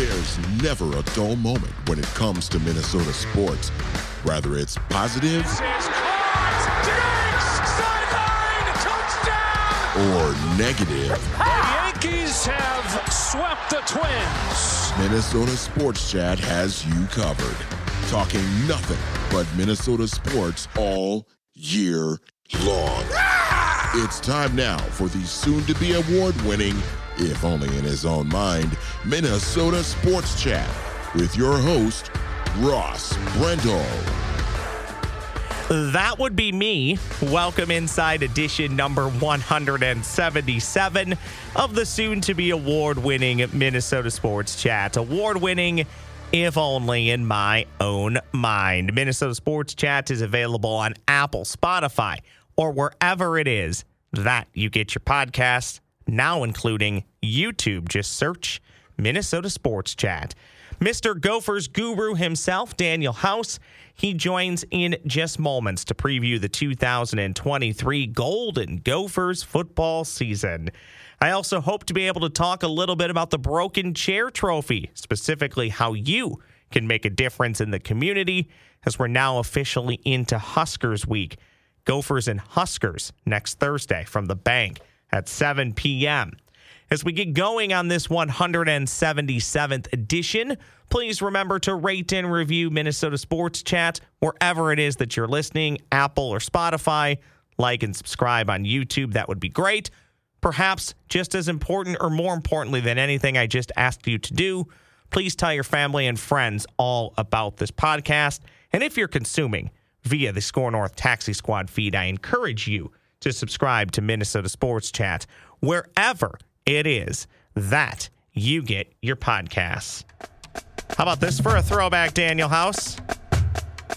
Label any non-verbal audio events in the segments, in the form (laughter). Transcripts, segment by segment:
There's never a dull moment when it comes to Minnesota sports. Whether it's positive or negative. The Yankees have swept the Twins. Minnesota Sports Chat has you covered. Talking nothing but Minnesota sports all year long. Ah! It's time now for the soon to be award winning, if only in his own mind, Minnesota Sports Chat with your host, Ross Brendel. That would be me. Welcome inside edition number 177 of the soon to be award winning Minnesota Sports Chat. Award winning, if only in my own mind. Minnesota Sports Chat is available on Apple, Spotify, or wherever it is that you get your podcasts, now including YouTube. Just search Minnesota Sports Chat. Mr. Gophers guru himself, Daniel House. He joins in just moments to preview the 2023 Golden Gophers football season. I also hope to be able to talk a little bit about the Broken Chair Trophy, specifically how you can make a difference in the community as we're now officially into Huskers Week. Gophers and Huskers next Thursday from the bank at 7 p.m. As we get going on this 177th edition, please remember to rate and review Minnesota Sports Chat wherever it is that you're listening, Apple or Spotify. Like and subscribe on YouTube. That would be great. Perhaps just as important or more importantly than anything I just asked you to do, please tell your family and friends all about this podcast. And if you're consuming via the Score North Taxi Squad feed, I encourage you to subscribe to Minnesota Sports Chat wherever it is that you get your podcasts. How about this for a throwback, Daniel House?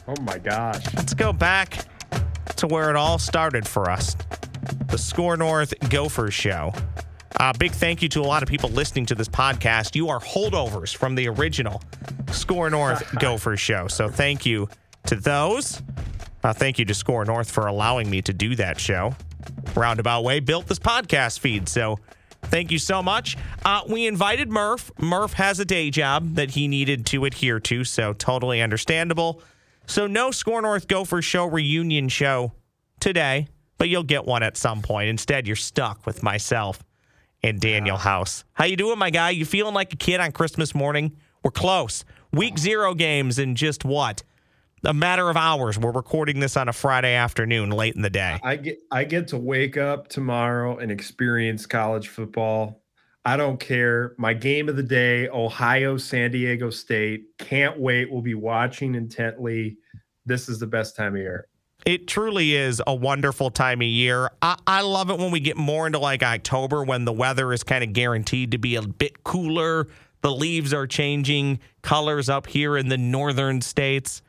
Oh my gosh. Let's go back to where it all started for us the Score North Gophers Show. Uh, big thank you to a lot of people listening to this podcast. You are holdovers from the original Score North (laughs) Gophers Show. So thank you to those. Uh, thank you to Score North for allowing me to do that show. Roundabout Way built this podcast feed. So thank you so much. Uh, we invited Murph. Murph has a day job that he needed to adhere to. So totally understandable. So no Score North Gophers Show reunion show today, but you'll get one at some point. Instead, you're stuck with myself and Daniel House. How you doing, my guy? You feeling like a kid on Christmas morning? We're close. Week zero games in just what? A matter of hours. We're recording this on a Friday afternoon, late in the day. I get I get to wake up tomorrow and experience college football. I don't care. My game of the day, Ohio San Diego State. Can't wait. We'll be watching intently. This is the best time of year. It truly is a wonderful time of year. I, I love it when we get more into like October when the weather is kind of guaranteed to be a bit cooler. The leaves are changing colors up here in the northern states.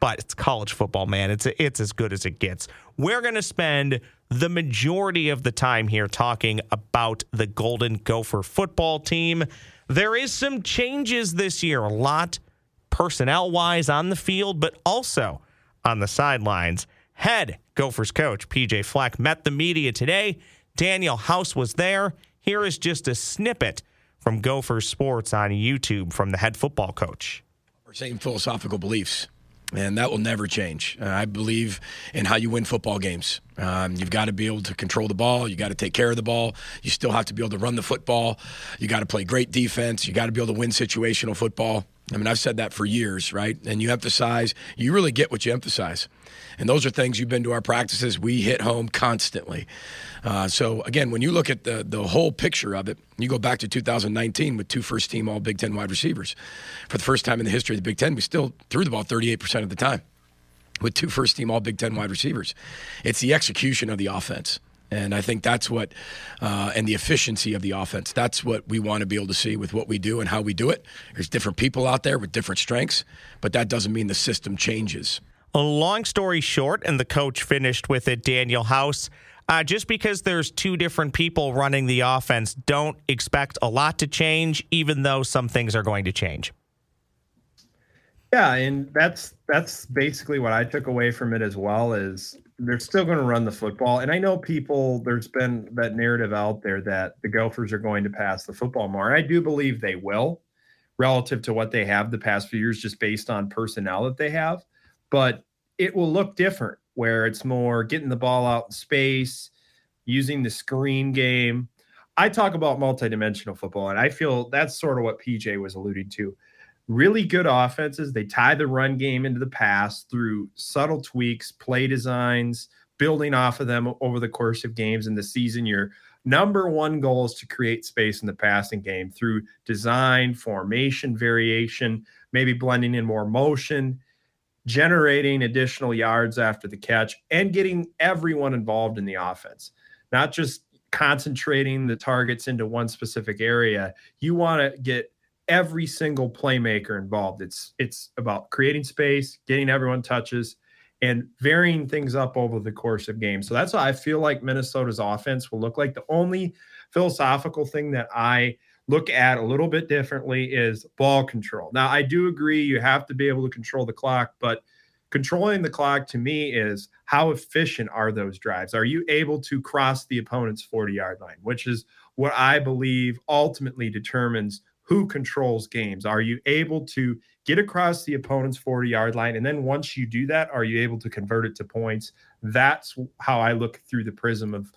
But it's college football, man. It's it's as good as it gets. We're going to spend the majority of the time here talking about the Golden Gopher football team. There is some changes this year, a lot personnel wise on the field, but also on the sidelines. Head Gophers coach PJ Fleck met the media today. Daniel House was there. Here is just a snippet from Gophers Sports on YouTube from the head football coach. Our same philosophical beliefs. And that will never change. Uh, I believe in how you win football games. Um, you've got to be able to control the ball. You got to take care of the ball. You still have to be able to run the football. You got to play great defense. You got to be able to win situational football. I mean, I've said that for years, right? And you emphasize, you really get what you emphasize. And those are things you've been to our practices. We hit home constantly. Uh, so, again, when you look at the, the whole picture of it, you go back to 2019 with two first team All Big Ten wide receivers. For the first time in the history of the Big Ten, we still threw the ball 38% of the time with two first team All Big Ten wide receivers. It's the execution of the offense. And I think that's what, uh, and the efficiency of the offense. That's what we want to be able to see with what we do and how we do it. There's different people out there with different strengths, but that doesn't mean the system changes. A long story short, and the coach finished with it, Daniel House. Uh, just because there's two different people running the offense, don't expect a lot to change, even though some things are going to change. Yeah, and that's that's basically what I took away from it as well is they're still going to run the football. And I know people there's been that narrative out there that the Gophers are going to pass the football more. And I do believe they will. relative to what they have the past few years, just based on personnel that they have. But it will look different where it's more getting the ball out in space, using the screen game. I talk about multidimensional football, and I feel that's sort of what PJ was alluding to. Really good offenses. They tie the run game into the pass through subtle tweaks, play designs, building off of them over the course of games in the season. Your number one goal is to create space in the passing game through design, formation, variation, maybe blending in more motion, generating additional yards after the catch, and getting everyone involved in the offense, not just concentrating the targets into one specific area. You want to get every single playmaker involved. It's it's about creating space, getting everyone touches, and varying things up over the course of games. So that's why I feel like Minnesota's offense will look like. The only philosophical thing that I look at a little bit differently is ball control. Now, I do agree you have to be able to control the clock, but controlling the clock to me is how efficient are those drives? Are you able to cross the opponent's 40 yard line, which is what I believe ultimately determines who controls games? Are you able to get across the opponent's 40 yard line? And then once you do that, are you able to convert it to points? That's how I look through the prism of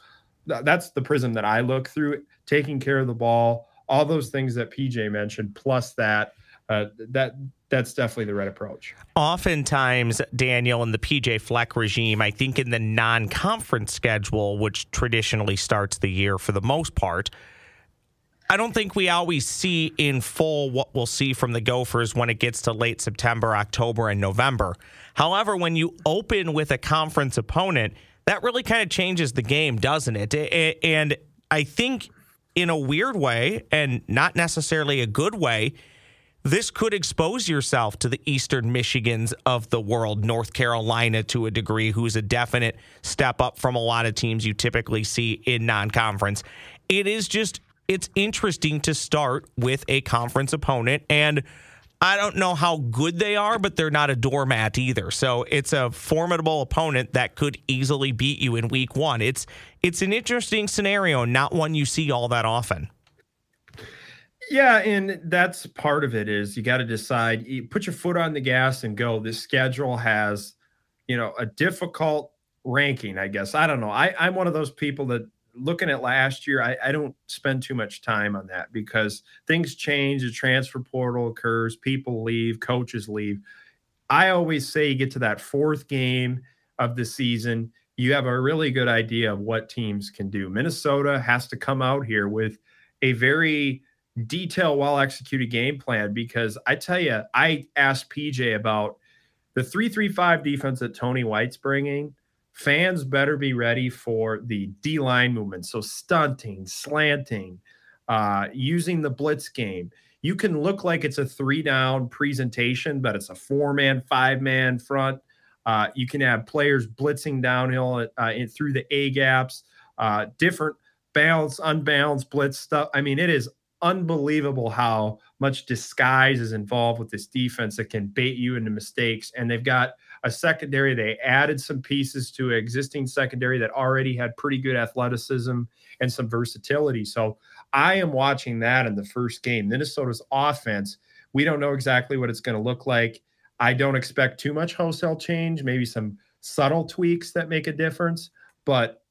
that's the prism that I look through, taking care of the ball, all those things that PJ mentioned, plus that. Uh, that that's definitely the right approach. Oftentimes, Daniel, and the PJ Fleck regime, I think in the non-conference schedule, which traditionally starts the year for the most part, I don't think we always see in full what we'll see from the Gophers when it gets to late September, October, and November. However, when you open with a conference opponent, that really kind of changes the game, doesn't it? And I think in a weird way, and not necessarily a good way, this could expose yourself to the Eastern Michigans of the world, North Carolina to a degree, who's a definite step up from a lot of teams you typically see in non conference. It is just it's interesting to start with a conference opponent and I don't know how good they are, but they're not a doormat either. So it's a formidable opponent that could easily beat you in week one. It's it's an interesting scenario, not one you see all that often. Yeah, and that's part of it is you got to decide, you put your foot on the gas and go. This schedule has, you know, a difficult ranking, I guess. I don't know. I, I'm one of those people that looking at last year, I, I, don't spend too much time on that because things change. The transfer portal occurs, people leave, coaches leave. I always say you get to that fourth game of the season, you have a really good idea of what teams can do. Minnesota has to come out here with a very detailed, well executed game plan because I tell you, I asked PJ about the 335 defense that Tony White's bringing fans better be ready for the D line movement. So stunting, slanting, uh, using the blitz game. You can look like it's a three down presentation, but it's a four man, five man front. Uh, you can have players blitzing downhill uh, through the A gaps, uh, different balance, unbalanced blitz stuff. I mean, it is unbelievable how much disguise is involved with this defense that can bait you into mistakes. And they've got a secondary. They added some pieces to an existing secondary that already had pretty good athleticism and some versatility. So I am watching that in the first game. Minnesota's offense, we don't know exactly what it's going to look like. I don't expect too much wholesale change, maybe some subtle tweaks that make a difference. But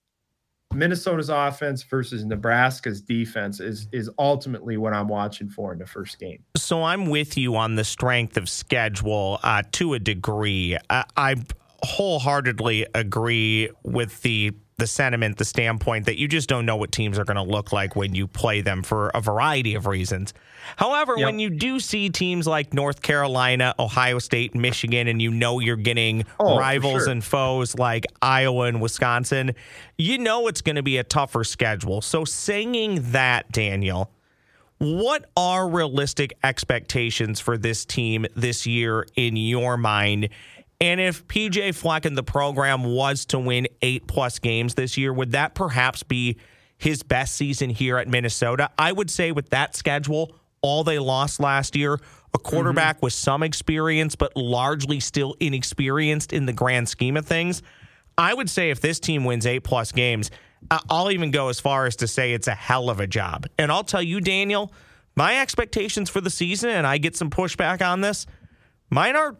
Minnesota's offense versus Nebraska's defense is is ultimately what I'm watching for in the first game. So I'm with you on the strength of schedule uh, to a degree. I, I wholeheartedly agree with the the sentiment, the standpoint that you just don't know what teams are going to look like when you play them for a variety of reasons. However, yep. when you do see teams like North Carolina, Ohio State, Michigan, and you know you're getting oh, rivals sure. and foes like Iowa and Wisconsin, you know it's going to be a tougher schedule. So, saying that, Daniel, what are realistic expectations for this team this year in your mind? And if PJ Fleck and the program was to win eight plus games this year, would that perhaps be his best season here at Minnesota? I would say with that schedule, all they lost last year, a quarterback mm-hmm. with some experience, but largely still inexperienced in the grand scheme of things. I would say if this team wins eight plus games, I'll even go as far as to say it's a hell of a job. And I'll tell you, Daniel, my expectations for the season, and I get some pushback on this, mine are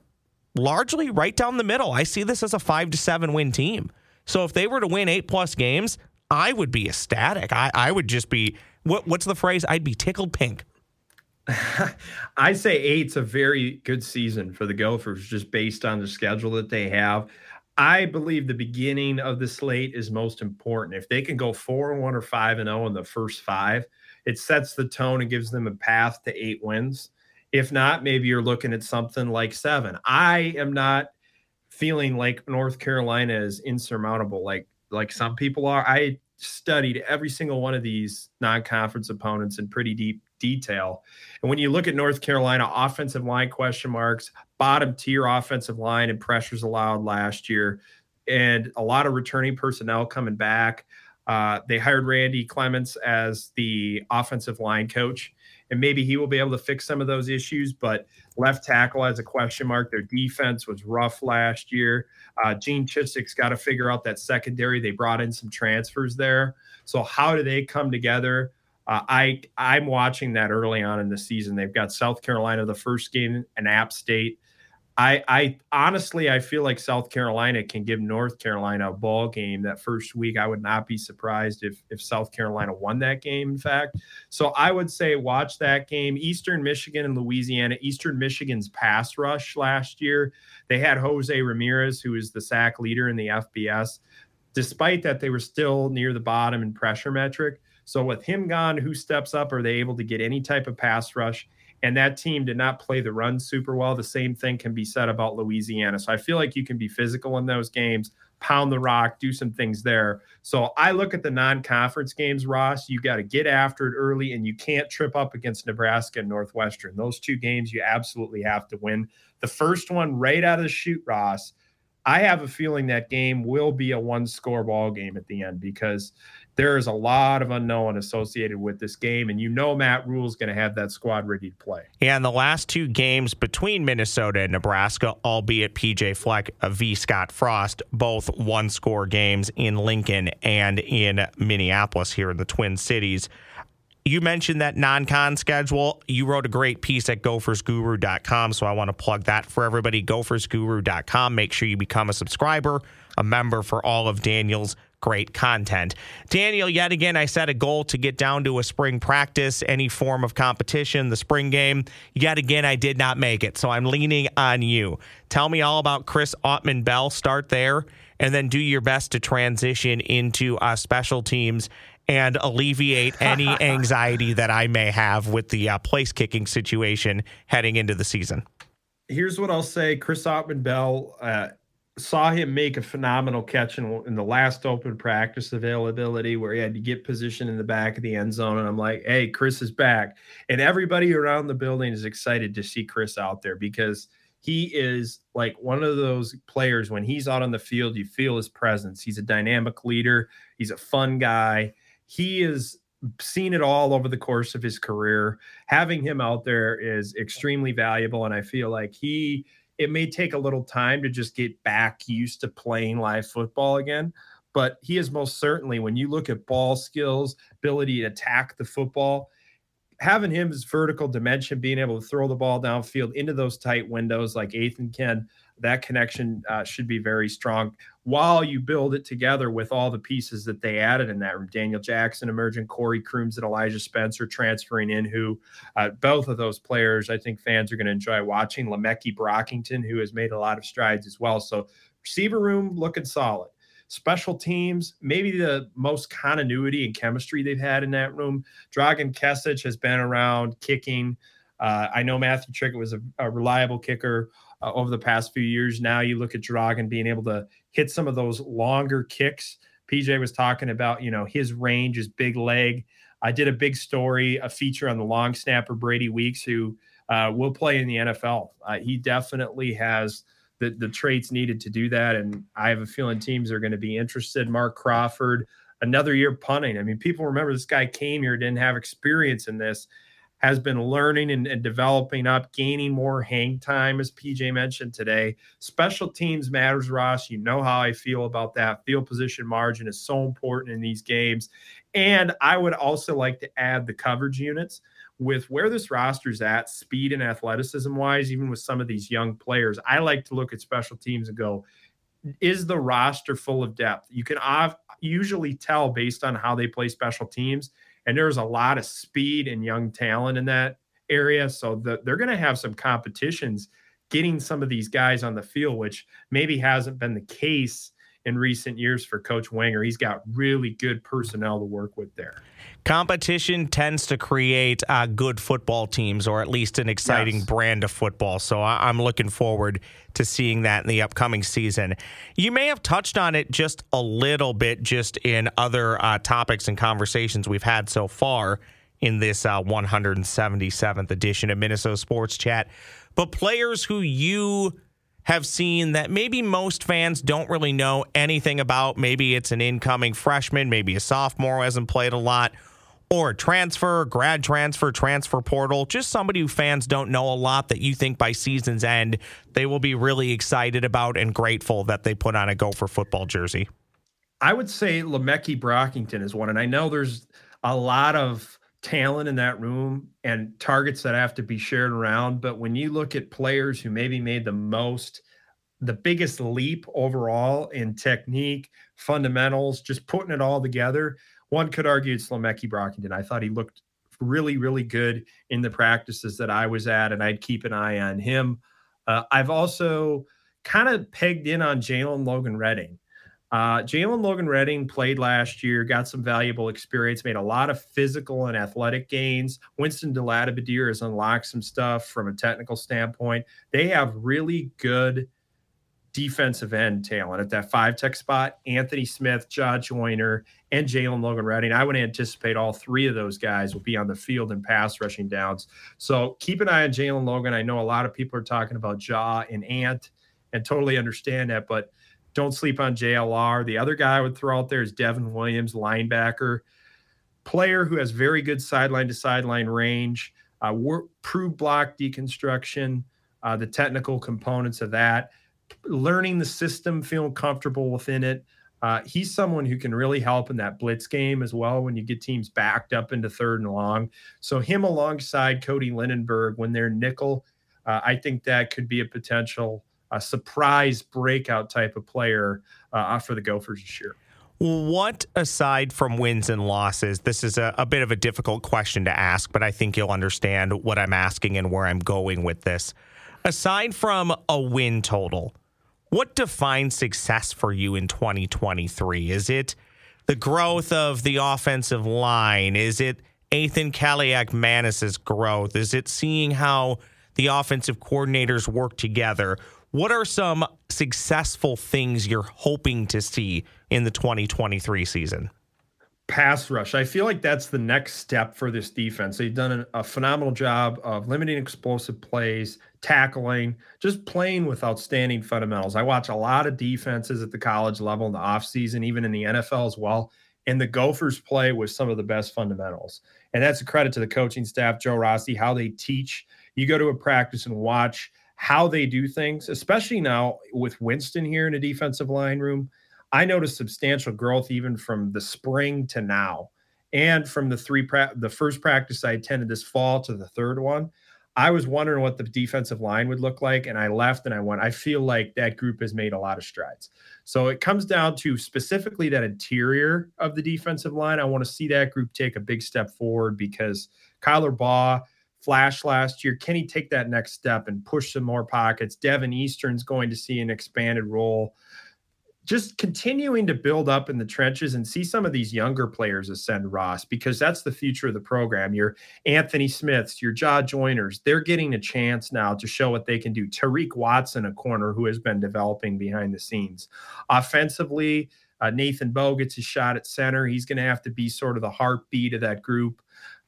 largely right down the middle. I see this as a five to seven win team. So if they were to win eight plus games, I would be ecstatic. I, I would just be what what's the phrase? I'd be tickled pink. (laughs) I say eight's a very good season for the Gophers, just based on the schedule that they have. I believe the beginning of the slate is most important. If they can go four and one or five and zero oh in the first five, it sets the tone and gives them a path to eight wins. If not, maybe you're looking at something like seven. I am not feeling like North Carolina is insurmountable, like like some people are. I studied every single one of these non-conference opponents in pretty deep detail. And when you look at North Carolina offensive line question marks, bottom tier offensive line and pressures allowed last year, and a lot of returning personnel coming back. Uh, they hired Randy Clements as the offensive line coach, and maybe he will be able to fix some of those issues. But left tackle has a question mark. Their defense was rough last year. Uh, Gene Chizik's got to figure out that secondary. They brought in some transfers there. So how do they come together? Uh, I I'm watching that early on in the season. They've got South Carolina the first game and App State I, I honestly I feel like South Carolina can give North Carolina a ball game that first week. I would not be surprised if if South Carolina won that game. In fact, so I would say watch that game. Eastern Michigan and Louisiana. Eastern Michigan's pass rush last year. They had Jose Ramirez, who is the sack leader in the FBS. Despite that, they were still near the bottom in pressure metric. So with him gone, who steps up? Are they able to get any type of pass rush? And that team did not play the run super well. The same thing can be said about Louisiana. So I feel like you can be physical in those games, pound the rock, do some things there. So I look at the non-conference games, Ross. You got to get after it early, and you can't trip up against Nebraska and Northwestern. Those two games you absolutely have to win. The first one right out of the shoot, Ross. I have a feeling that game will be a one-score ball game at the end because there is a lot of unknown associated with this game, and you know Matt Rhule is going to have that squad ready to play. And the last two games between Minnesota and Nebraska, albeit PJ Fleck v. Scott Frost, both one score games in Lincoln and in Minneapolis here in the Twin Cities. You mentioned that non con schedule. You wrote a great piece at gophersguru.com. So I want to plug that for everybody. Gophersguru.com. Make sure you become a subscriber, a member for all of Daniel's great content. Daniel, yet again, I set a goal to get down to a spring practice, any form of competition, the spring game. Yet again, I did not make it. So I'm leaning on you. Tell me all about Chris Autman-Bell. Start there and then do your best to transition into uh, special teams and alleviate any (laughs) anxiety that I may have with the uh, place kicking situation heading into the season. Here's what I'll say Chris Autman-Bell. Uh, saw him make a phenomenal catch in, in, the last open practice availability where he had to get position in the back of the end zone. And I'm like, hey, Chris is back. And everybody around the building is excited to see Chris out there because he is like one of those players when he's out on the field, you feel his presence. He's a dynamic leader, he's a fun guy. He is seen it all over the course of his career. Having him out there is extremely valuable. And I feel like he it may take a little time to just get back used to playing live football again. But he is most certainly, when you look at ball skills, ability to attack the football, having him his vertical dimension, being able to throw the ball downfield into those tight windows like Ethan can, that connection uh, should be very strong while you build it together with all the pieces that they added in that room. Daniel Jackson emerging, Corey Crooms and Elijah Spencer transferring in, who uh, both of those players I think fans are going to enjoy watching. Le'Meke Brockington, who has made a lot of strides as well. So receiver room looking solid. Special teams, maybe the most continuity and chemistry they've had in that room. Dragan Kesich has been around kicking. Uh, I know Matthew Trickett was a, a reliable kicker uh, over the past few years. Now you look at Dragan being able to hit some of those longer kicks. PJ was talking about, you know, his range, his big leg. I did a big story, a feature on the long snapper Brady Weeks, who uh, will play in the NFL. Uh, he definitely has the the traits needed to do that, and I have a feeling teams are going to be interested. Mark Crawford, another year punting. I mean, people remember this guy came here, didn't have experience in this, has been learning and, and, developing up, gaining more hang time, as PJ mentioned today. Special teams matters, Ross. You know how I feel about that. Field position margin is so important in these games. And I would also like to add the coverage units. with where this roster's at, speed and athleticism wise, even with some of these young players, I like to look at special teams and go, is the roster full of depth? You can usually tell based on how they play special teams. And there's a lot of speed and young talent in that area. So the, they're going to have some competitions getting some of these guys on the field, which maybe hasn't been the case in recent years for Coach Wenger. He's got really good personnel to work with there. Competition tends to create uh, good football teams, or at least an exciting yes. brand of football. So I- I'm looking forward to seeing that in the upcoming season. You may have touched on it just a little bit, just in other uh, topics and conversations we've had so far in this uh, 177th edition of Minnesota Sports Chat. But players who you have seen that maybe most fans don't really know anything about. Maybe it's an incoming freshman, maybe a sophomore who hasn't played a lot, or transfer, grad transfer, transfer portal, just somebody who fans don't know a lot that you think by season's end they will be really excited about and grateful that they put on a Gopher football jersey. I would say Le'Meke Brockington is one, and I know there's a lot of talent in that room and targets that have to be shared around. But when you look at players who maybe made the most, the biggest leap overall in technique, fundamentals, just putting it all together, one could argue it's Le'Meke Brockington. I thought he looked really, really good in the practices that I was at, and I'd keep an eye on him. Uh, I've also kind of pegged in on Jalen Logan Redding. Uh, Jalen Logan Redding played last year, got some valuable experience, made a lot of physical and athletic gains. Winston DeLattiboudere has unlocked some stuff from a technical standpoint. They have really good defensive end talent at that five tech spot. Anthony Smith, Jah Joyner, and Jalen Logan Redding. I would anticipate all three of those guys will be on the field in pass rushing downs. So keep an eye on Jalen Logan. I know a lot of people are talking about Jah and Ant and totally understand that, but – don't sleep on JLR. The other guy I would throw out there is Devin Williams, linebacker, player who has very good sideline to sideline range, uh, work, prove block deconstruction, uh, the technical components of that, learning the system, feeling comfortable within it. Uh, he's someone who can really help in that blitz game as well when you get teams backed up into third and long. So, him alongside Cody Lindenberg when they're nickel, uh, I think that could be a potential a surprise breakout type of player uh, for the Gophers this year. What, aside from wins and losses, this is a, a, bit of a difficult question to ask, but I think you'll understand what I'm asking and where I'm going with this. Aside from a win total, what defines success for you in 2023? Is it the growth of the offensive line? Is it Athan Kaliakmanis's growth? Is it seeing how the offensive coordinators work together? What are some successful things you're hoping to see in the 2023 season? Pass rush. I feel like that's the next step for this defense. They've done a, phenomenal job of limiting explosive plays, tackling, just playing with outstanding fundamentals. I watch a lot of defenses at the college level in the offseason, even in the NFL as well. And the Gophers play with some of the best fundamentals. And that's a credit to the coaching staff, Joe Rossi, how they teach. You go to a practice and watch how they do things, especially now with Winston here in a defensive line room. I noticed substantial growth even from the spring to now, and from the three pra- the first practice I attended this fall to the third one. I was wondering what the defensive line would look like, and I left and I went. I feel like that group has made a lot of strides. So it comes down to specifically that interior of the defensive line. I want to see that group take a big step forward because Kyler Baugh flash last year. Can he take that next step and push some more pockets? Deven Eastern's going to see an expanded role. Just continuing to build up in the trenches and see some of these younger players ascend, Ross, because that's the future of the program. Your Anthony Smiths, your Jah Joyners, they're getting a chance now to show what they can do. Tariq Watson, a corner who has been developing behind the scenes. Offensively, uh, Nathan Boe gets a shot at center. He's going to have to be sort of the heartbeat of that group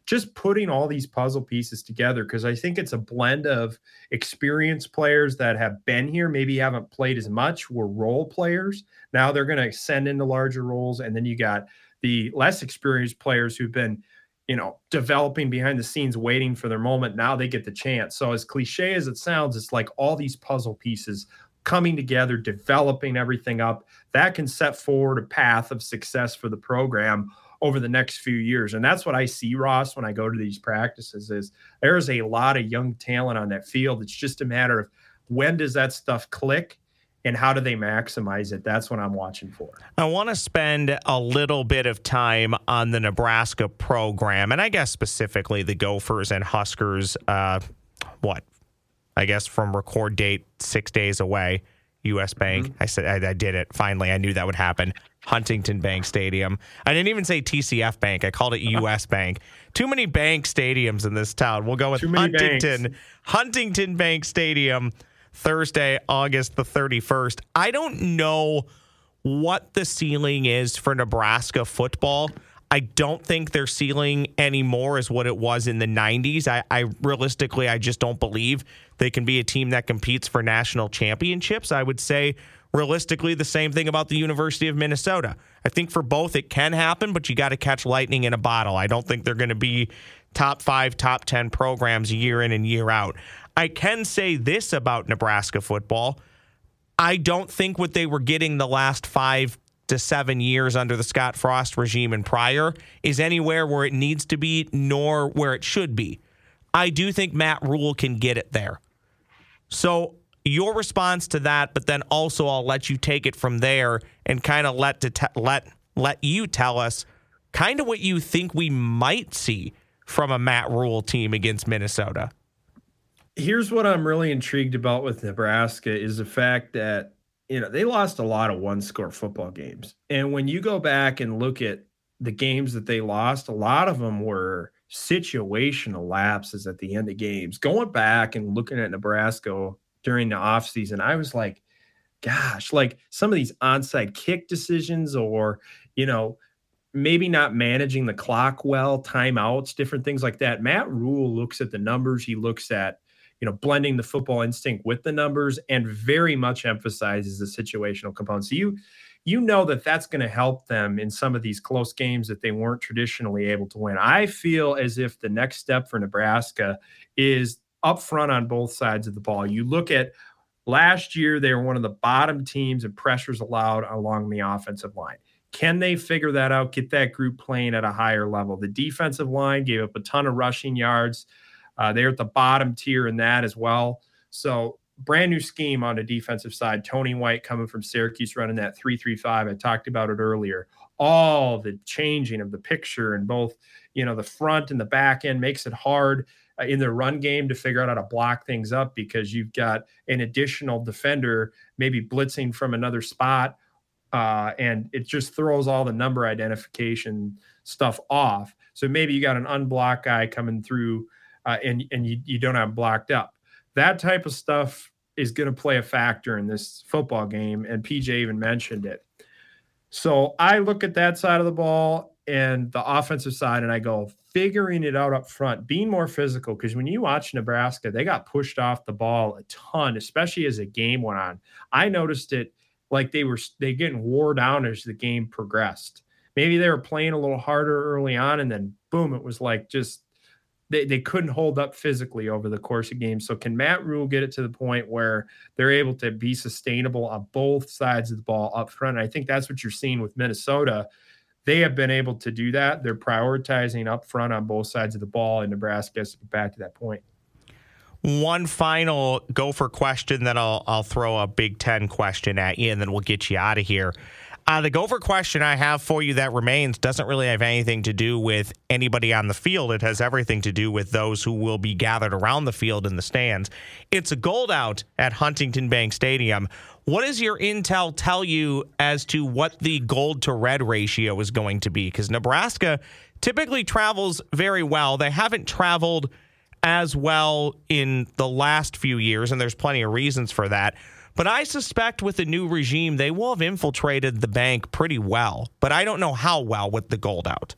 just putting all these puzzle pieces together because I think it's a blend of experienced players that have been here, maybe haven't played as much, were role players. Now they're going to ascend into larger roles. And then you got the less experienced players who've been, you know, developing behind the scenes, waiting for their moment. Now they get the chance. So, as cliche as it sounds, it's like all these puzzle pieces coming together, developing everything up that can set forward a path of success for the program over the next few years. And that's what I see, Ross, when I go to these practices is there's a lot of young talent on that field. It's just a matter of when does that stuff click and how do they maximize it? That's what I'm watching for. I want to spend a little bit of time on the Nebraska program, and I guess specifically the Gophers and Huskers. Uh, what? I guess from record date six days away. U.S. Bank. Mm-hmm. I said I, I, did it. Finally, I knew that would happen. Huntington Bank Stadium. I didn't even say TCF Bank. I called it (laughs) U.S. Bank. Too many bank stadiums in this town. We'll go with Huntington. Banks. Huntington Bank Stadium. Thursday, August the 31st. I don't know what the ceiling is for Nebraska football. I don't think their ceiling anymore is what it was in the 90s. I, I, realistically, I just don't believe they can be a team that competes for national championships. I would say realistically the same thing about the University of Minnesota. I think for both it can happen, but you got to catch lightning in a bottle. I don't think they're going to be top five, top 10 programs year in and year out. I can say this about Nebraska football. I don't think what they were getting the last five to seven years under the Scott Frost regime and prior is anywhere where it needs to be, nor where it should be. I do think Matt Rhule can get it there. So your response to that, but then also I'll let you take it from there and kind of let te- let let you tell us kind of what you think we might see from a Matt Rhule team against Minnesota here's what I'm really intrigued about with Nebraska is the fact that you know they lost a lot of one score football games. And when you go back and look at the games that they lost, a lot of them were situational lapses at the end of games. Going back and looking at Nebraska during the offseason, I was like, gosh, like some of these onside kick decisions or, you know, maybe not managing the clock well, timeouts, different things like that. Matt Rhule looks at the numbers, he looks at you know, blending the football instinct with the numbers and very much emphasizes the situational component. So you you know that that's going to help them in some of these close games that they weren't traditionally able to win. I feel as if the next step for Nebraska is up front on both sides of the ball. You look at last year, they were one of the bottom teams in pressures allowed along the offensive line. Can they figure that out, get that group playing at a higher level? The defensive line gave up a ton of rushing yards. Uh, they're at the bottom tier in that as well. So brand new scheme on the defensive side. Tony White coming from Syracuse running that 335. I talked about it earlier. All the changing of the picture and both, you know, the front and the back end makes it hard in the run game to figure out how to block things up because you've got an additional defender maybe blitzing from another spot. Uh, and it just throws all the number identification stuff off. So maybe you got an unblocked guy coming through uh, and and you, you don't have blocked up. That type of stuff is going to play a factor in this football game, and PJ even mentioned it. So I look at that side of the ball and the offensive side, and I go figuring it out up front, being more physical. Because when you watch Nebraska, they got pushed off the ball a ton, especially as the game went on. I noticed it like they were they getting wore down as the game progressed. Maybe they were playing a little harder early on, and then boom, it was like just they, they couldn't hold up physically over the course of games. So can Matt Rhule get it to the point where they're able to be sustainable on both sides of the ball up front? And I think that's what you're seeing with Minnesota. They have been able to do that. They're prioritizing up front on both sides of the ball, and Nebraska has to get back to that point. One final gopher question, then I'll I'll throw a Big Ten question at you, and then we'll get you out of here. Uh, the Gopher question I have for you that remains doesn't really have anything to do with anybody on the field. It has everything to do with those who will be gathered around the field in the stands. It's a gold out at Huntington Bank Stadium. What does your intel tell you as to what the gold to red ratio is going to be? Because Nebraska typically travels very well. They haven't traveled as well in the last few years, and there's plenty of reasons for that. But I suspect with the new regime, they will have infiltrated the bank pretty well. But I don't know how well with the gold out.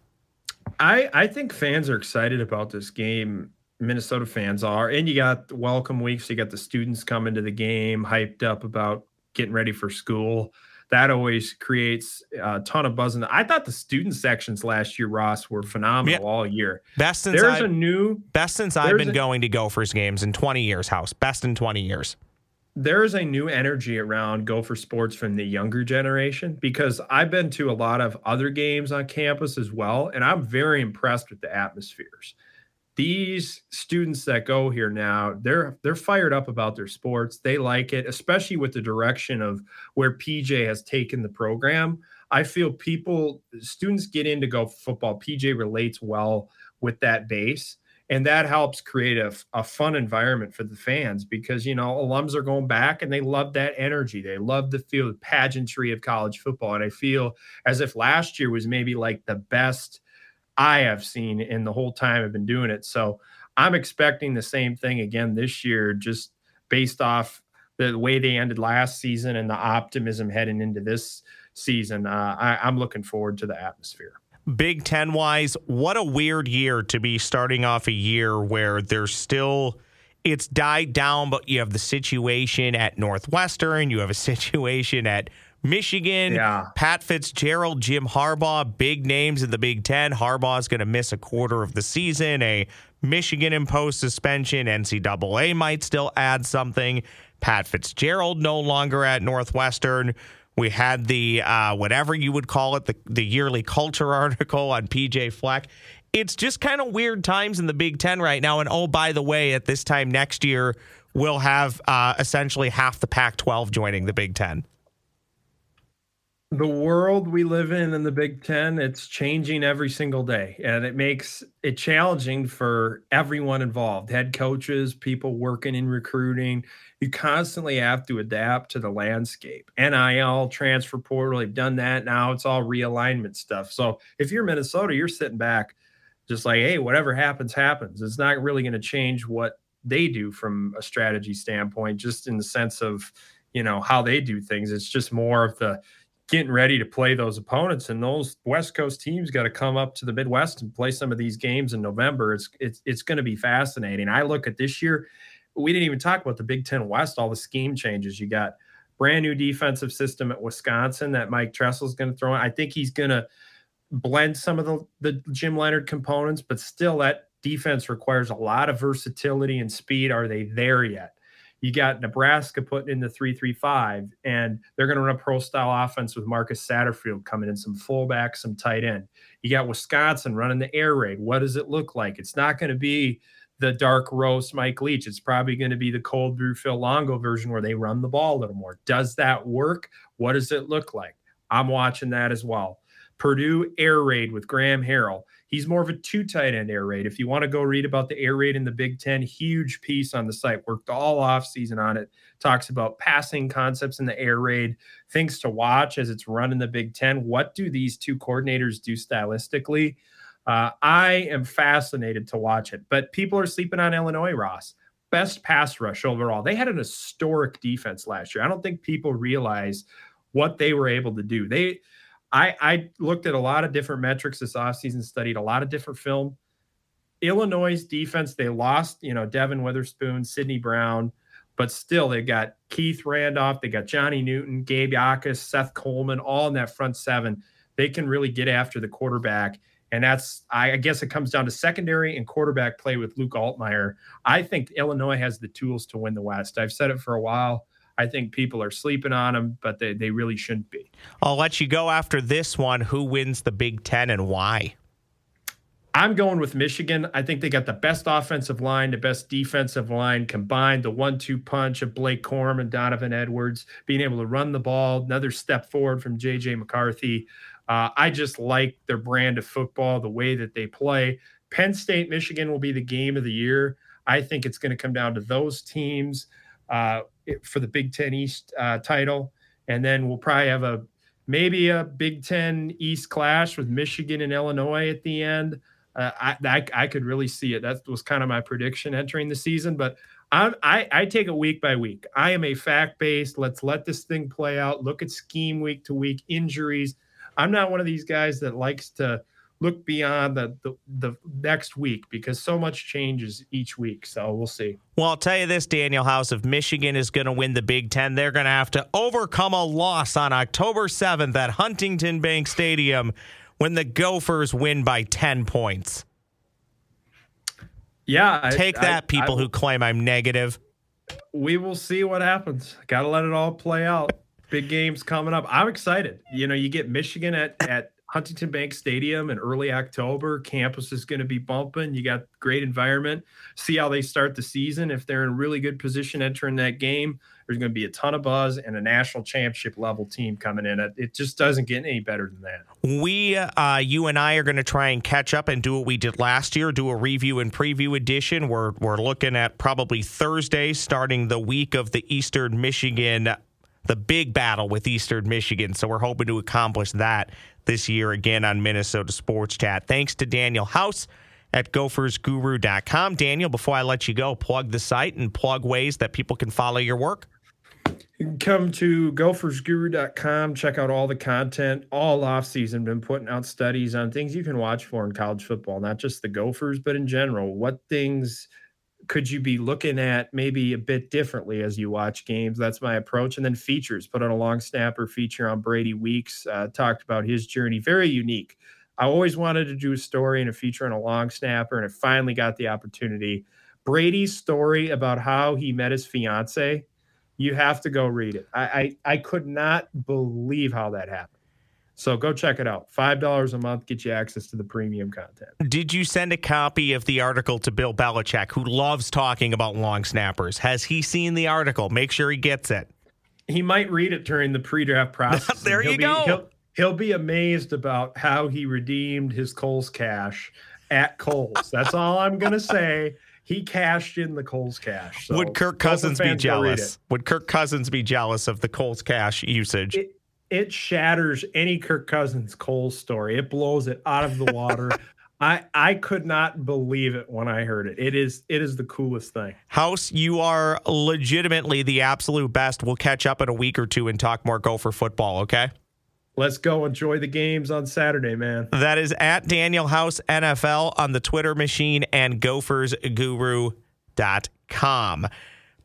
I, I think fans are excited about this game. Minnesota fans are. And you got welcome weeks. You got the students coming to the game, hyped up about getting ready for school. That always creates a ton of buzz. And I thought the student sections last year, Ross, were phenomenal yeah. all year. Best since there's I've, a new best since I've been a, going to Gophers games in 20 years. House best in 20 years. there's a new energy around Gopher sports from the younger generation because I've been to a lot of other games on campus as well, and I'm very impressed with the atmospheres. These students that go here now, they're they're fired up about their sports. They like it, especially with the direction of where PJ has taken the program. I feel people, students get into go football. PJ relates well with that base and that helps create a, a fun environment for the fans because you know alums are going back and they love that energy they love the feel the pageantry of college football and i feel as if last year was maybe like the best i have seen in the whole time i've been doing it. So i'm expecting the same thing again this year just based off the way they ended last season and the optimism heading into this season. Uh, I, i'm looking forward to the atmosphere. Big Ten wise, what a weird year to be starting off a year where there's still it's died down, but you have the situation at Northwestern, you have a (laughs) situation at Michigan, yeah. Pat Fitzgerald, Jim Harbaugh, big names in the Big Ten. Harbaugh's going to miss a quarter of the season. A Michigan imposed suspension. NCAA might still add something. Pat Fitzgerald no longer at Northwestern. We had the uh, whatever you would call it, the the yearly culture (laughs) article on PJ Fleck. It's just kind of weird times in the Big Ten right now. And oh, by the way, at this time next year, we'll have uh, essentially half the Pac-12 joining the Big Ten. The world we live in in the Big Ten, it's changing every single day, and it makes it challenging for everyone involved: head coaches, people working in recruiting you constantly have to adapt to the landscape. NIL, transfer portal, they've done that. Now it's all realignment stuff. So if you're Minnesota, you're sitting back just like, hey, whatever happens, happens. It's not really going to change what they do from a strategy standpoint, just in the sense of, you know, how they do things. It's just more of the getting ready to play those opponents and those west coast teams got to come up to the midwest and play some of these games in november it's it's, it's going to be fascinating i look at this year we didn't even talk about the Big Ten West, all the scheme changes. You got brand new defensive system at Wisconsin that Mike Tressel is going to throw in. I think he's going to blend some of the, the Jim Leonhard components, but still that defense requires a lot of versatility and speed. Are they there yet? You got Nebraska putting in the three three five, and they're going to run a pro style offense with Marcus Satterfield coming in, some fullback, some tight end. You got Wisconsin running the air raid. What does it look like? It's not going to be the dark roast Mike Leach. It's probably going to be the cold brew Phil Longo version where they run the ball a little more. Does that work? What does it look like? I'm watching that as well. Purdue air raid with Graham Harrell. He's more of a two tight end air raid. If you want to go read about the air raid in the Big Ten, huge piece on the site. Worked all off season on it. Talks about passing concepts in the air raid, things to watch as it's run in the Big Ten. What do these two coordinators do stylistically? Uh, I am fascinated to watch it, but people are sleeping on Illinois, Ross. Best pass rush overall. They had an historic defense last year. I don't think people realize what they were able to do. They, I, I looked at a lot of different metrics this offseason, studied a lot of different film. Illinois' defense, they lost, you know, Devon Witherspoon, Sidney Brown, but still they got Keith Randolph, they got Johnny Newton, Gabe Jacas, Seth Coleman, all in that front seven. They can really get after the quarterback. And that's, I guess it comes down to secondary and quarterback play with Luke Altmyer. I think Illinois has the tools to win the West. I've said it for a while. I think people are sleeping on them, but they, they really shouldn't be. I'll let you go after this one. Who wins the Big Ten and why? I'm going with Michigan. I think they got the best offensive line, the best defensive line combined, the one two punch of Blake Corum and Donovan Edwards, being able to run the ball, another step forward from JJ McCarthy. Uh, I just like their brand of football, the way that they play. Penn State, Michigan will be the game of the year. I think it's going to come down to those teams uh, for the Big Ten East uh, title, and then we'll probably have a maybe a Big Ten East clash with Michigan and Illinois at the end. Uh, I, I, I could really see it. That was kind of my prediction entering the season, but I'm, I I take it week by week. I am a fact based. Let's let this thing play out. Look at scheme week to week, injuries I'm not one of these guys that likes to look beyond the, the, the next week because so much changes each week. So we'll see. Well, I'll tell you this, Daniel House, if Michigan is going to win the Big Ten, they're going to have to overcome a loss on October 7th at Huntington Bank Stadium when the Gophers win by 10 points. Yeah. Take I, that, I, people I, who claim I'm negative. we will see what happens. Got to let it all play out. Big games coming up. I'm excited. You know, you get Michigan at at Huntington Bank Stadium in early October. Campus is going to be bumping. You got great environment. See how they start the season. If they're in really good position entering that game, there's going to be a ton of buzz and a national championship level team coming in. It just doesn't get any better than that. We, uh, you and I are going to try and catch up and do what we did last year, do a review and preview edition. We're, we're looking at probably Thursday, starting the week of the Eastern Michigan the big battle with Eastern Michigan. So we're hoping to accomplish that this year again on Minnesota Sports Chat. Thanks to Daniel House at gophersguru.com. Daniel, before I let you go, plug the site and plug ways that people can follow your work. You can come to gophersguru.com, check out all the content all off season. Been putting out studies on things you can watch for in college football, not just the Gophers, but in general. What things could you be looking at maybe a bit differently as you watch games? That's my approach. And then features, put on a long snapper feature on Brady Weeks, uh, talked about his journey, very unique. I always wanted to do a story and a feature on a long snapper, and I finally got the opportunity. Brady's story about how he met his fiance, you have to go read it. I, I, I could not believe how that happened. So go check it out. $5 a month get you access to the premium content. Did you send a copy of the article to Bill Belichick, who loves talking about long snappers? Has he seen the article? Make sure he gets it. He might read it during the pre draft (laughs) process. there you be, go. He'll, he'll be amazed about how he redeemed his Kohl's cash at Kohl's. That's all I'm going (laughs) to say he cashed in the Kohl's cash. So Would Kirk Cousins be jealous? Would Kirk Cousins be jealous of the Kohl's cash usage? It, it shatters any Kirk Cousins Cole story. It blows it out of the water. (laughs) I I could not believe it when I heard it. It is it is the coolest thing. House, you are legitimately the absolute best. We'll catch up in a week or two and talk more Gopher football, okay? Let's go enjoy the games on Saturday, man. That is at Daniel House NFL on the Twitter machine and gophersguru.com.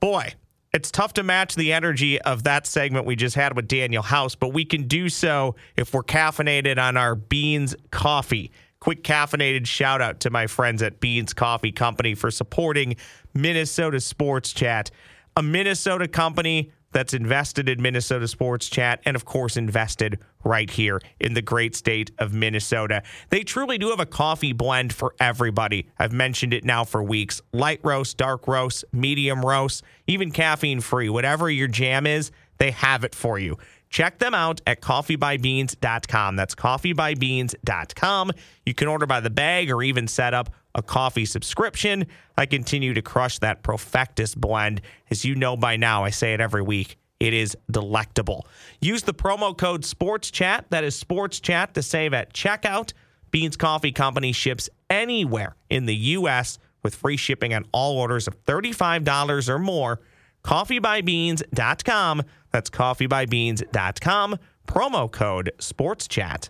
Boy, it's tough to match the energy of that segment we just had with Daniel House, but we can do so if we're caffeinated on our Beans coffee. Quick caffeinated shout out to my friends at Beans Coffee Company for supporting Minnesota Sports Chat, a Minnesota company that's invested in Minnesota Sports Chat and, of course, invested right here in the great state of Minnesota. They truly do have a coffee blend for everybody. I've mentioned it now for weeks light roast, dark roast, medium roast, even caffeine free. Whatever your jam is, they have it for you. Check them out at coffeebybeans.com. That's coffeebybeans.com. You can order by the bag or even set up a coffee subscription. I continue to crush that Profectus blend. As you know by now, I say it every week. It is delectable. Use the promo code SportsChat. That is SportsChat to save at checkout. Beans Coffee Company ships anywhere in the U.S. with free shipping on all orders of $35 or more. CoffeeByBeans.com. That's CoffeeByBeans.com. Promo code SportsChat.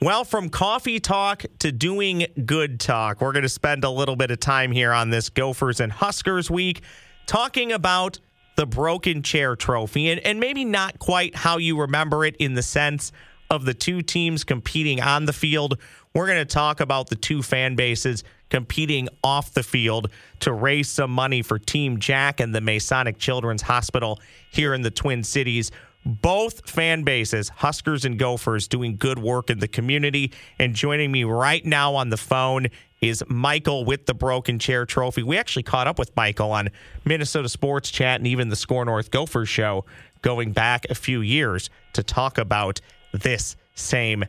Well, from coffee talk to doing good talk, we're going to spend a little bit of time here on this Gophers and Huskers week talking about the broken chair trophy and, and maybe not quite how you remember it in the sense of the two teams competing on the field. We're going to talk about the two fan bases competing off the field to raise some money for Team Jack and the Masonic Children's Hospital here in the Twin Cities both fan bases, Huskers and Gophers, doing good work in the community. And joining me right now on the phone is Michael with the Broken Chair Trophy. We actually caught up with Michael on Minnesota Sports Chat and even the Score North Gophers show going back a few years to talk about this same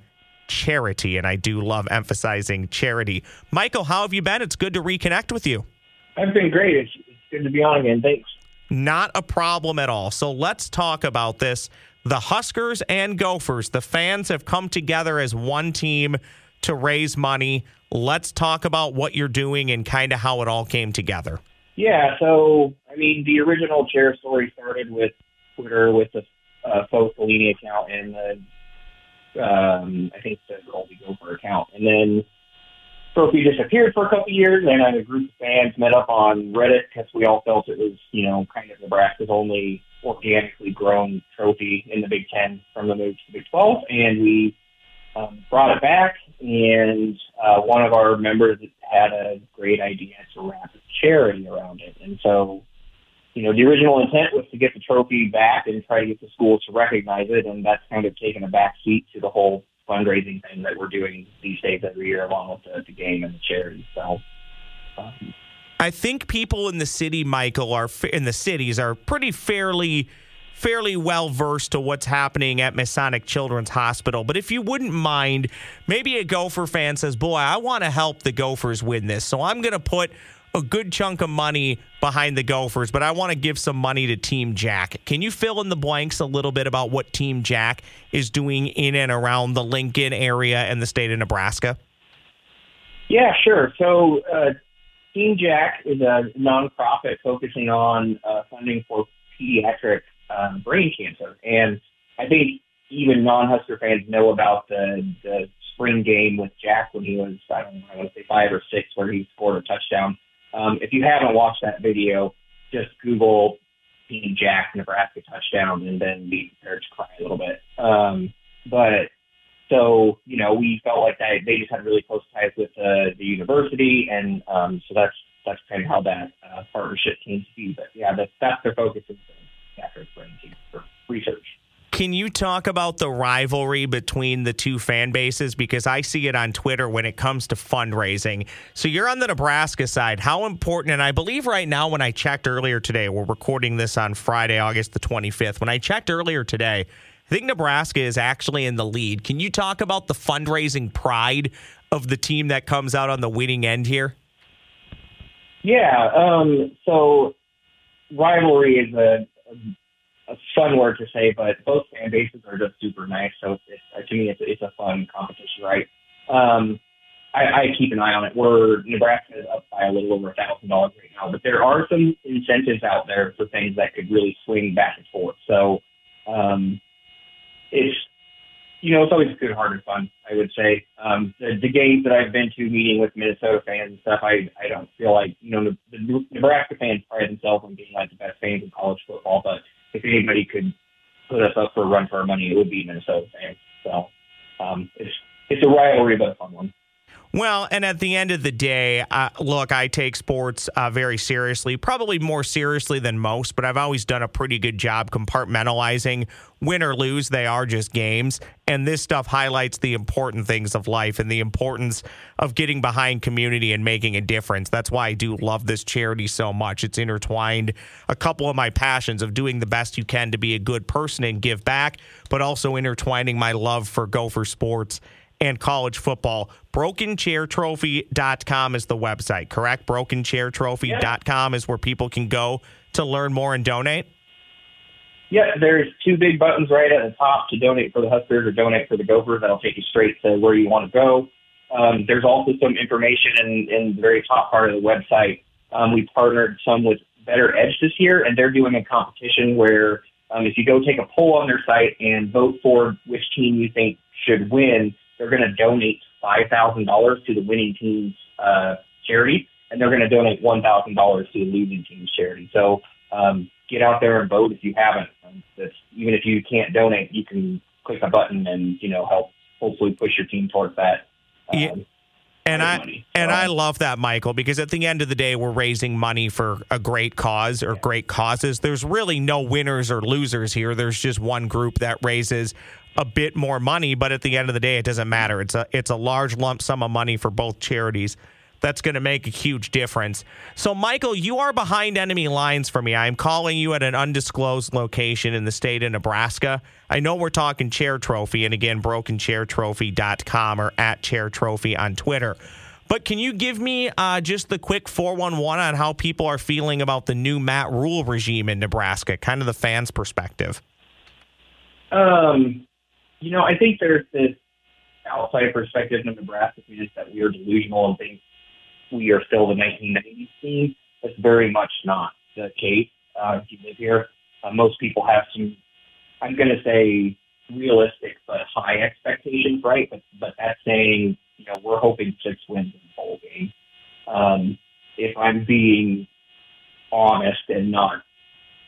charity. And I do love emphasizing charity. Michael, how have you been? It's good to reconnect with you. I've been great. It's, good to be on again. Thanks. Not a problem at all. So let's talk about this. The Huskers and Gophers, the fans have come together as one team to raise money. Let's talk about what you're doing and kind of how it all came together. Yeah, so I mean, the original chair story started with Twitter with the uh, Faux Pelini account and the um, I think the Colby Gopher account, and then trophy disappeared for a couple of years, and a group of fans met up on Reddit because we all felt it was, you know, kind of Nebraska's only organically grown trophy in the Big Ten from the move to the Big 12, and we um, brought it back. And uh, one of our members had a great idea to wrap a charity around it. And so, you know, the original intent was to get the trophy back and try to get the schools to recognize it, and that's kind of taken a back seat to the whole fundraising thing that we're doing these days every year, along with the, the game and the charity. So. Um, I think people in the city, Michael, are in the cities are pretty fairly fairly well versed to what's happening at Masonic Children's Hospital. But if you wouldn't mind, maybe a Gopher fan says, Boy, I want to help the Gophers win this. So I'm going to put a good chunk of money behind the Gophers, but I want to give some money to Team Jack. Can you fill in the blanks a little bit about what Team Jack is doing in and around the Lincoln area and the state of Nebraska? Yeah, sure. So, uh, Team Jack is a nonprofit focusing on uh, funding for pediatric um, brain cancer. And I think even non-Husker fans know about the the spring game with Jack when he was I don't know want to say five or six where he scored a touchdown. Um, if you haven't watched that video, just Google Team Jack Nebraska touchdown and then be prepared to cry a little bit. Um, but so you know we felt like that they just had really close ties with uh, the university, and um, so that's that's kind of how that uh, partnership came to be. But yeah, that's that's their focus is Patrick for research. Can you talk about the rivalry between the two fan bases? Because I see it on Twitter when it comes to fundraising. So you're on the Nebraska side. How important, and I believe right now, when I checked earlier today, we're recording this on Friday, August the 25th. When I checked earlier today, I think Nebraska is actually in the lead. Can you talk about the fundraising pride of the team that comes out on the winning end here? Yeah. Um, so rivalry is a a fun word to say, but both fan bases are just super nice. So it's, to me, it's, it's a fun competition, right? Um, I, I keep an eye on it. We're Nebraska is up by a little over a thousand dollars right now, but there are some incentives out there for things that could really swing back and forth. So um, it's you know it's always good, hard, and fun. I would say um, the, the games that I've been to, meeting with Minnesota fans and stuff. I I don't feel like you know the, the Nebraska fans pride themselves on being like the best fans in college football, but if anybody could put us up for a run for our money, it would be Minnesota fans. So um, it's it's a rivalry, but a fun one. Well, and at the end of the day, uh, look, I take sports uh, very seriously, probably more seriously than most, but I've always done a pretty good job compartmentalizing win or lose, they are just games. And this stuff highlights the important things of life and the importance of getting behind community and making a difference. That's why I do love this charity so much. It's intertwined a couple of my passions of doing the best you can to be a good person and give back, but also intertwining my love for Gopher sports and college football. BrokenChairTrophy.com is the website, correct? BrokenChairTrophy.com is where people can go to learn more and donate. Yeah, there's two big buttons right at the top to donate for the Huskers or donate for the Gophers. That'll take you straight to where you want to go. Um, there's also some information in, in the very top part of the website. Um, we partnered some with Better Edge this year, and they're doing a competition where um, if you go take a poll on their site and vote for which team you think should win, they're going to donate $5,000 to the winning team's uh, charity, and they're going to donate $1,000 to the losing team's charity. So um, get out there and vote if you haven't. Um, that's, even if you can't donate, you can click a button and you know help hopefully push your team towards that. Um, yeah. And I money. and I love that, Michael, because at the end of the day, we're raising money for a great cause or great causes. There's really no winners or losers here. There's just one group that raises a bit more money, but at the end of the day, it doesn't matter. It's a it's a large lump sum of money for both charities. That's going to make a huge difference. So, Michael, you are behind enemy lines for me. I'm calling you at an undisclosed location in the state of Nebraska. I know we're talking chair trophy, and again, brokenchairtrophy.com or at chair trophy on Twitter. But can you give me uh, just the quick 411 on how people are feeling about the new Matt Rhule regime in Nebraska, kind of the fans' perspective? Um, you know, I think there's this outside perspective in Nebraska that we are delusional and think we are still the 1990s team. That's very much not the case. Uh, if you live here, uh, most people have some, I'm going to say, realistic but high expectations, right? But but that's saying, you know, we're hoping six wins in the bowl game. Um, if I'm being honest and not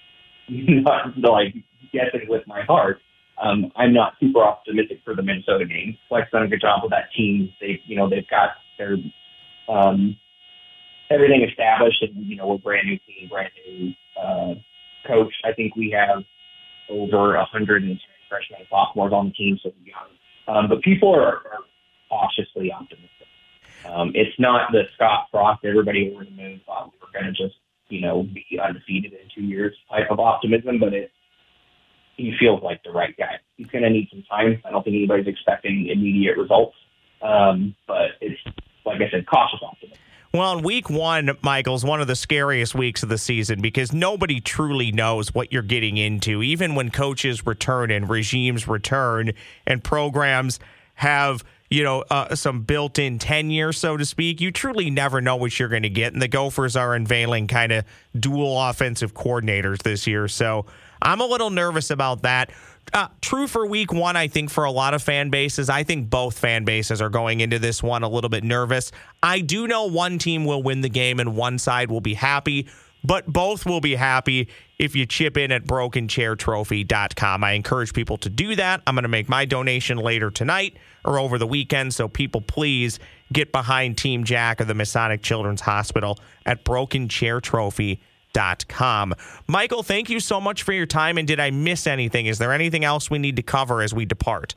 (laughs) not like guessing with my heart, um, I'm not super optimistic for the Minnesota game. Fleck's done a good job with that team. They, you know, they've got their, um, everything established, and you know we're brand new team, brand new uh, coach. I think we have over a hundred freshmen and sophomores on the team, so young. Um, but people are, are cautiously optimistic. Um, it's not the Scott Frost, everybody over the moon thought we were going to just, you know, be undefeated in two years type of optimism, but it, he feels like the right guy. He's going to need some time. I don't think anybody's expecting immediate results. Um, but it's, like I said, cautious optimism. Well, in week one, Michael's one of the scariest weeks of the season because nobody truly knows what you're getting into. Even when coaches return and regimes return and programs have you know, uh, some built in tenure, so to speak, you truly never know what you're going to get. And the Gophers are unveiling kind of dual offensive coordinators this year. So I'm a little nervous about that. Uh, true for week one, I think for a lot of fan bases. I think both fan bases are going into this one a little bit nervous. I do know one team will win the game and one side will be happy but both will be happy if you chip in at brokenchairtrophy.com. I encourage people to do that. I'm going to make my donation later tonight or over the weekend, so people please get behind Team Jack of the Masonic Children's Hospital at brokenchairtrophy.com. Michael, thank you so much for your time. And did I miss anything? Is there anything else we need to cover as we depart?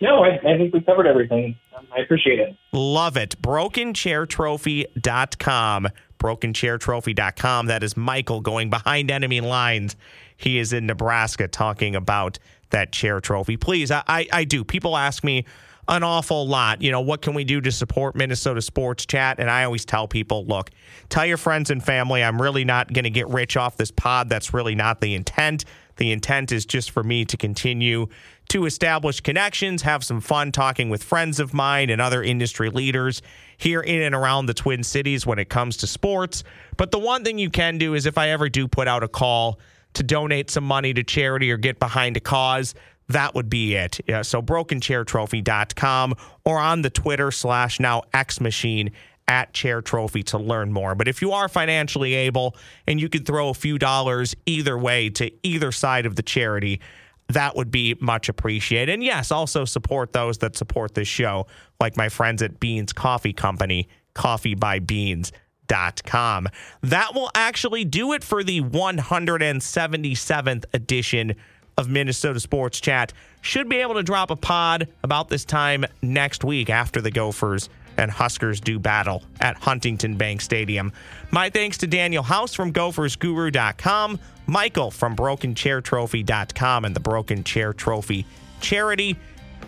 No, I, I think we covered everything. Um, I appreciate it. Love it. BrokenChairTrophy.com. BrokenChairTrophy.com. That is Michael going behind enemy lines. He is in Nebraska talking about that chair trophy. Please, I, I, I do. People ask me an awful lot. You know, what can we do to support Minnesota Sports Chat? And I always tell people, look, tell your friends and family I'm really not going to get rich off this pod. That's really not the intent. The intent is just for me to continue to establish connections, have some fun talking with friends of mine and other industry leaders here in and around the Twin Cities when it comes to sports. But the one thing you can do is if I ever do put out a call to donate some money to charity or get behind a cause, that would be it. Yeah, so brokenchairtrophy.com or on the Twitter slash now X machine at Chair Trophy to learn more. But if you are financially able and you could throw a few dollars either way to either side of the charity, that would be much appreciated. And yes, also support those that support this show, like my friends at Beans Coffee Company, coffeebybeans.com. That will actually do it for the 177th edition of Minnesota Sports Chat. Should be able to drop a pod about this time next week after the Gophers and Huskers do battle at Huntington Bank Stadium. My thanks to Daniel House from GophersGuru.com, Michael from BrokenChairTrophy.com and the Broken Chair Trophy charity,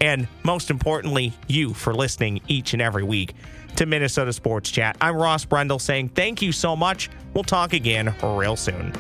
and most importantly, you for listening each and every week to Minnesota Sports Chat. I'm Ross Brendel saying thank you so much. We'll talk again real soon.